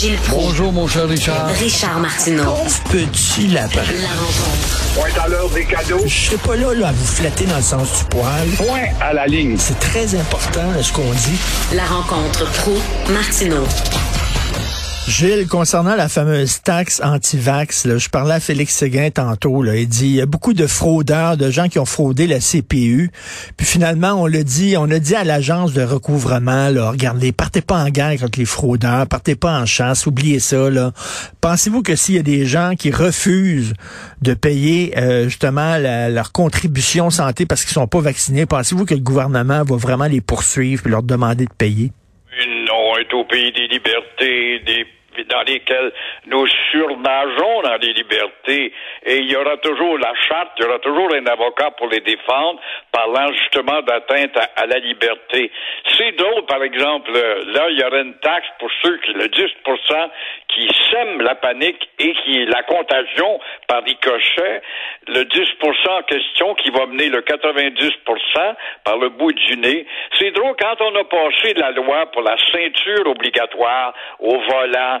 Gilles Proulx. Bonjour, mon cher Richard. Richard Martineau. Petit lapin. La rencontre. Point à l'heure des cadeaux. Je serai pas là, là à vous flatter dans le sens du poil. Point à la ligne. C'est très important ce qu'on dit. La rencontre pro martineau Gilles, concernant la fameuse taxe anti-vax, je parlais à Félix Séguin tantôt. Là, il dit il y a beaucoup de fraudeurs, de gens qui ont fraudé la CPU. Puis finalement, on le dit, on a dit à l'agence de recouvrement, là, regardez, partez pas en guerre contre les fraudeurs, partez pas en chasse, oubliez ça. Là. Pensez-vous que s'il y a des gens qui refusent de payer euh, justement leur contribution santé parce qu'ils sont pas vaccinés, pensez-vous que le gouvernement va vraiment les poursuivre et leur demander de payer? Au pays des libertés, des dans lesquels nous surnageons dans les libertés et il y aura toujours la charte, il y aura toujours un avocat pour les défendre parlant justement d'atteinte à, la liberté. C'est drôle, par exemple, euh, là, il y aurait une taxe pour ceux qui, le 10% qui sèment la panique et qui la contagion par ricochet, le 10% en question qui va mener le 90% par le bout du nez. C'est drôle, quand on a passé la loi pour la ceinture obligatoire au volant,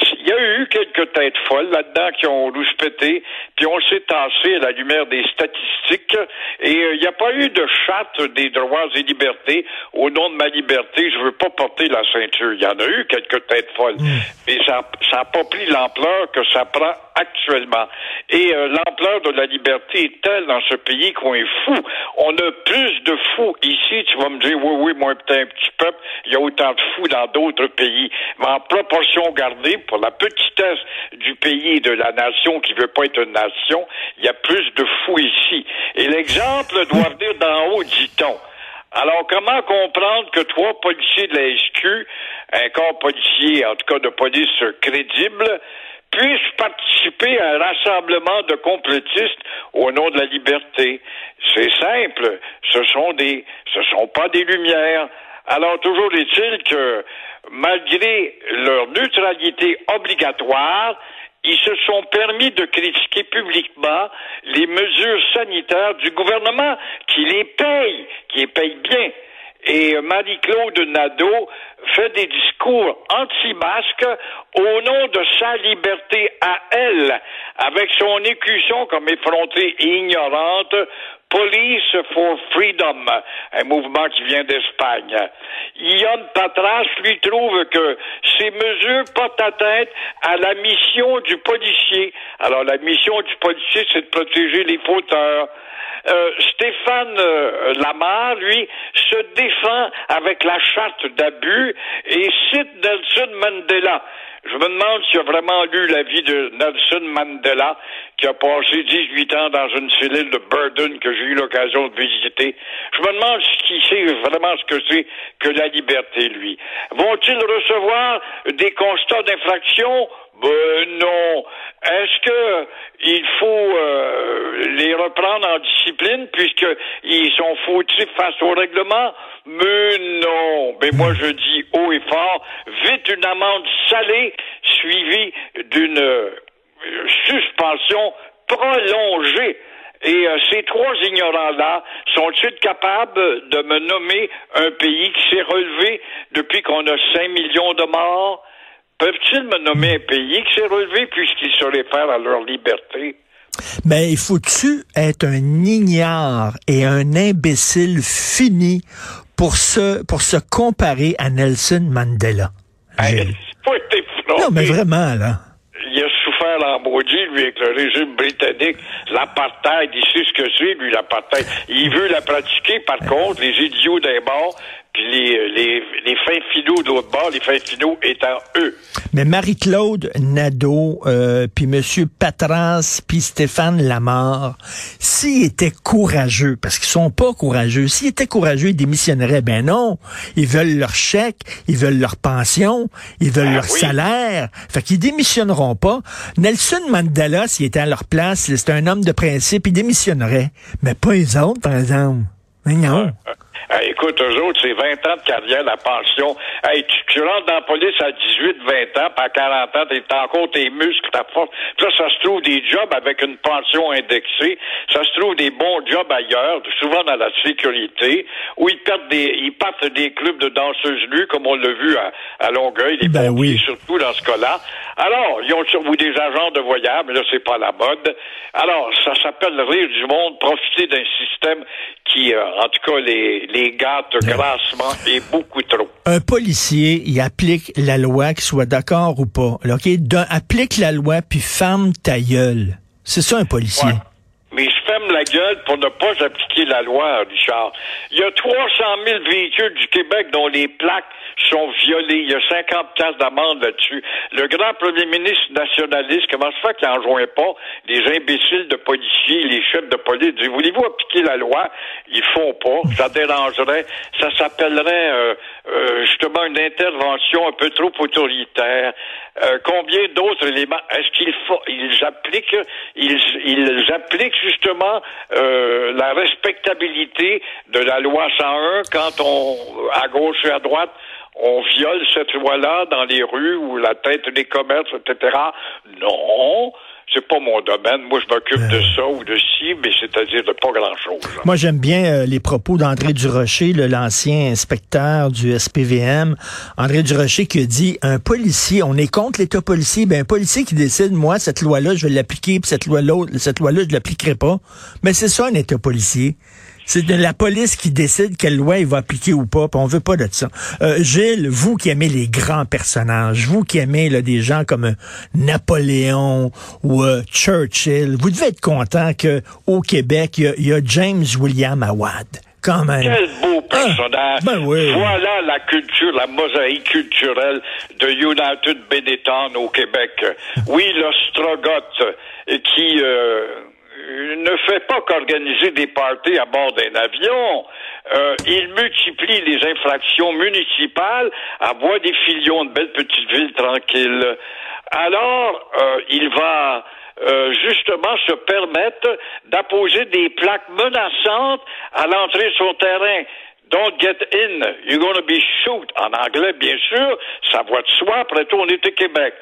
il y a eu quelques têtes folles là-dedans qui ont rouspété, puis on s'est tassé à la lumière des statistiques, et euh, il n'y a pas eu de charte des droits et libertés. Au nom de ma liberté, je veux pas porter la ceinture. Il y en a eu quelques têtes folles, mais ça n'a pas pris l'ampleur que ça prend actuellement. Et euh, l'ampleur de la liberté est telle dans ce pays qu'on est fou. On a plus de fous ici. Tu vas me dire, oui, oui, moi, un petit peuple, il y a autant de fous dans d'autres pays. Mais en proportion gardée, pour la petitesse du pays et de la nation qui veut pas être une nation, il y a plus de fous ici. Et l'exemple doit venir d'en haut, dit-on. Alors, comment comprendre que trois policiers de la SQ, un corps policier, en tout cas de police crédible, puissent participer à un rassemblement de complotistes au nom de la liberté? C'est simple. Ce sont des, ce sont pas des lumières. Alors, toujours est-il que, malgré leur neutralité obligatoire, ils se sont permis de critiquer publiquement les mesures sanitaires du gouvernement qui les paye, qui les paye bien. Et Marie-Claude Nadeau fait des discours anti-masques au nom de sa liberté à elle, avec son écution comme effrontée et ignorante, Police for Freedom, un mouvement qui vient d'Espagne. Ion Patras lui trouve que ces mesures portent atteinte à la mission du policier. Alors la mission du policier, c'est de protéger les fauteurs. Euh, Stéphane euh, Lamar, lui, se défend avec la charte d'abus et cite Nelson Mandela. Je me demande s'il a vraiment lu la vie de Nelson Mandela, qui a passé 18 ans dans une cellule de Burden que j'ai eu l'occasion de visiter. Je me demande s'il sait vraiment ce que c'est que la liberté, lui. Vont-ils recevoir des constats d'infraction? Ben non. Est-ce que il faut euh, les reprendre en discipline puisqu'ils sont fautifs face au règlement? Mais non. Mais moi je dis haut et fort, vite une amende salée suivie d'une euh, suspension prolongée. Et euh, ces trois ignorants-là sont-ils capables de me nommer un pays qui s'est relevé depuis qu'on a 5 millions de morts? Peuvent-ils me nommer un pays qui s'est relevé puisqu'ils se réfèrent à leur liberté? Mais il faut-tu être un ignare et un imbécile fini pour se, pour se comparer à Nelson Mandela? Hey, c'est pas été non, mais vraiment, là. Il a souffert l'embraudit, lui, avec le régime britannique. L'apartheid, il sait ce que c'est, lui, l'apartheid. Il veut la pratiquer, par contre, les idiots d'un bord, puis les, les, les fins finaux de l'autre bord, les fins finaux étant eux. Mais Marie-Claude Nadeau, euh, puis Monsieur Patras, puis Stéphane Lamar, s'ils étaient courageux, parce qu'ils sont pas courageux, s'ils étaient courageux, ils démissionneraient. Ben non, ils veulent leur chèque, ils veulent leur pension, ils veulent Ah leur oui. salaire. Fait qu'ils démissionneront pas. Nelson Mandela, s'il était à leur place, c'est un homme de principe, il démissionnerait. Mais pas les autres, par exemple. Mais non. Hey, écoute, eux autres, c'est 20 ans de carrière, la pension. Hey, tu, tu rentres dans la police à 18, 20 ans, puis à 40 ans, t'es encore tes muscles, ta force. Puis là, ça se trouve des jobs avec une pension indexée. Ça se trouve des bons jobs ailleurs, souvent dans la sécurité, où ils perdent des, ils partent des clubs de danseuses nues, comme on l'a vu à, à Longueuil, les Ben oui. surtout dans ce cas-là. Alors, ils ont ou des agents de voyage, mais là, c'est pas la mode. Alors, ça s'appelle rire du monde, profiter d'un système qui, euh, en tout cas, les, les gâte grassement et beaucoup trop. Un policier, il applique la loi, qu'il soit d'accord ou pas. Là, OK? D'un- applique la loi, puis ferme ta gueule. C'est ça, un policier? Ouais. Ferme la gueule pour ne pas appliquer la loi, Richard. Il y a 300 000 véhicules du Québec dont les plaques sont violées. Il y a 50 places d'amende là-dessus. Le grand premier ministre nationaliste, comment se fait qu'il n'en joint pas les imbéciles de policiers, les chefs de police? Dit, Voulez-vous appliquer la loi? Ils font pas. Ça dérangerait. Ça s'appellerait euh, euh, justement une intervention un peu trop autoritaire. Euh, combien d'autres éléments? Est-ce qu'ils ils appliquent ils appliquent justement euh, la respectabilité de la loi 101 quand on à gauche et à droite on viole cette loi-là dans les rues ou la tête des commerces, etc. Non, c'est pas mon domaine. Moi, je m'occupe de ça ou de ci, mais c'est-à-dire de pas grand-chose. Moi, j'aime bien euh, les propos d'André Durocher, l'ancien inspecteur du SPVM. André Durocher qui a dit, un policier, on est contre l'État policier, ben un policier qui décide, moi, cette loi-là, je vais l'appliquer, puis cette loi-là, cette loi-là, je l'appliquerai pas. Mais c'est ça, un État policier. C'est de la police qui décide quelle loi il va appliquer ou pas, puis on veut pas de ça. Euh, Gilles, vous qui aimez les grands personnages, vous qui aimez là, des gens comme euh, Napoléon ou euh, Churchill, vous devez être content que au Québec, il y a- il y, a James William Awad. Quand même. Quel beau personnage. ben oui. Voilà la culture, la mosaïque culturelle de United Benetton au Québec. Oui, l'ostrogoth euh, qui euh, ne fait pas qu'organiser des parties à bord d'un avion. Euh, il multiplie les infractions municipales à bois des filions de belles petites villes tranquilles. Alors, euh, il va euh, justement se permettre d'apposer des plaques menaçantes à l'entrée de son terrain. Don't get in, you're gonna be shoot. En anglais, bien sûr, ça va de soi. Après tout, on est au Québec,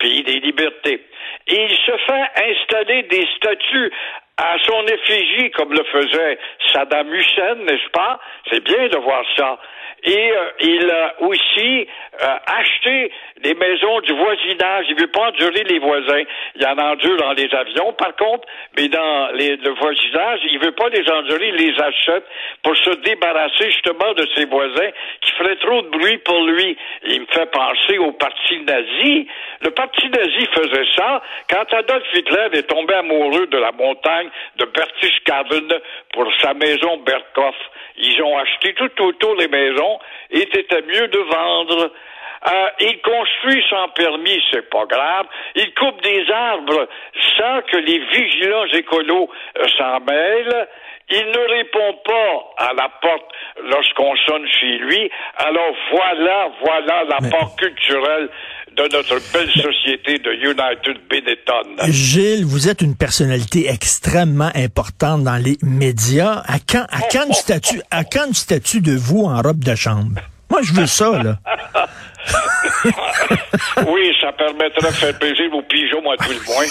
pays des libertés. Et il se fait installer des statues à son effigie, comme le faisait Saddam Hussein, n'est-ce pas? C'est bien de voir ça. Et euh, il a aussi euh, acheté des maisons du voisinage. Il veut pas endurer les voisins. Il en endure dans les avions, par contre, mais dans les, le voisinage, il veut pas les endurer, il les achète pour se débarrasser justement de ses voisins qui feraient trop de bruit pour lui. Il me fait penser au parti nazi. Le parti nazi faisait ça quand Adolf Hitler est tombé amoureux de la montagne de Berchtesgaden pour sa maison Berghof. Ils ont acheté tout autour les maisons et c'était mieux de vendre. Euh, il construit sans permis, c'est pas grave. Il coupe des arbres sans que les vigilants écolos euh, s'en mêlent. Il ne répond pas à la porte lorsqu'on sonne chez lui. Alors voilà, voilà l'apport culturel de notre belle société de United Benetton. Gilles, vous êtes une personnalité extrêmement importante dans les médias. À quand, à quand une statue, à quand une statue de vous en robe de chambre? Moi, je veux ça, là. oui, ça permettrait de faire plaisir aux pigeons à tout le moins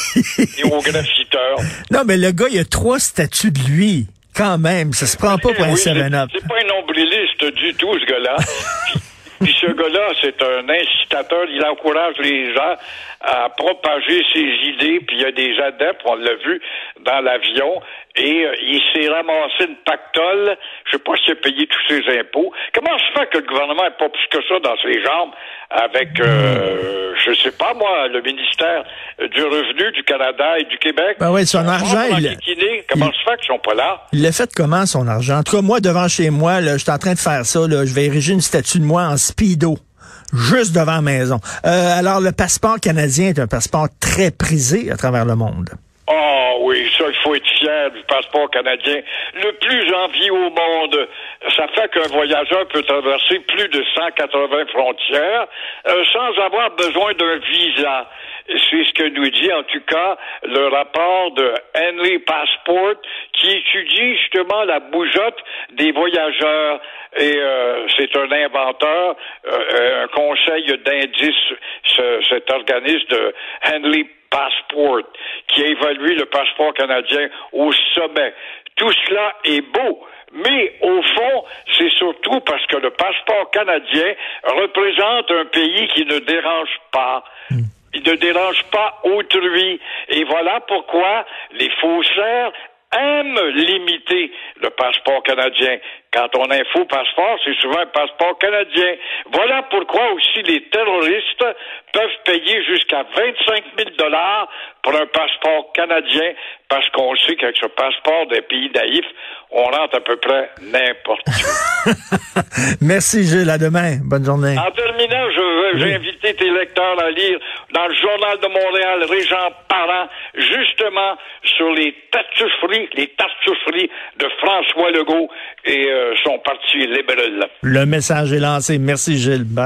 et aux graffiteurs. Non, mais le gars, il y a trois statues de lui. Quand même, ça se prend pas pour un Oui, c'est 7-up. c'est pas un nombriliste du tout, ce gars-là. Puis- Puis ce gars-là, c'est un incitateur. Il encourage les gens à propager ses idées. Puis il y a des adeptes, on l'a vu dans l'avion. Et euh, il s'est ramassé une pactole. Je sais pas s'il a payé tous ses impôts. Comment se fait que le gouvernement n'a pas plus que ça dans ses jambes? Avec, euh, je sais pas moi, le ministère du Revenu du Canada et du Québec? Ben oui, son On argent, il-. Comment se fait qu'ils sont pas là? Il l'a fait comment, son argent? En tout cas, moi, devant chez moi, là, je suis en train de faire ça. Là, je vais ériger une statue de moi en speedo. Juste devant la maison. Euh, alors, le passeport canadien est un passeport très prisé à travers le monde. Ah oui, ça, il faut être du passeport canadien. Le plus envié au monde. Ça fait qu'un voyageur peut traverser plus de 180 frontières euh, sans avoir besoin d'un visa. C'est ce que nous dit en tout cas le rapport de Henry Passport qui étudie justement la bougeotte des voyageurs. Et euh, c'est un inventeur, euh, un conseil d'indice, ce, cet organisme de Henley Passport, qui a évalué le passeport canadien au sommet. Tout cela est beau, mais au fond, c'est surtout parce que le passeport canadien représente un pays qui ne dérange pas. Il ne dérange pas autrui. Et voilà pourquoi les faussaires aiment limiter le passeport canadien. Quand on a un faux passeport, c'est souvent un passeport canadien. Voilà pourquoi aussi les terroristes peuvent payer jusqu'à 25 000 dollars pour un passeport canadien, parce qu'on sait qu'avec ce passeport des pays naïfs, on rentre à peu près n'importe où. Merci Gilles, à demain. Bonne journée. En terminant, j'ai invité tes lecteurs à lire dans le Journal de Montréal, Régent Parent, justement sur les tartufferies, les de François Legault et euh, son parti libéral. Le message est lancé. Merci Gilles.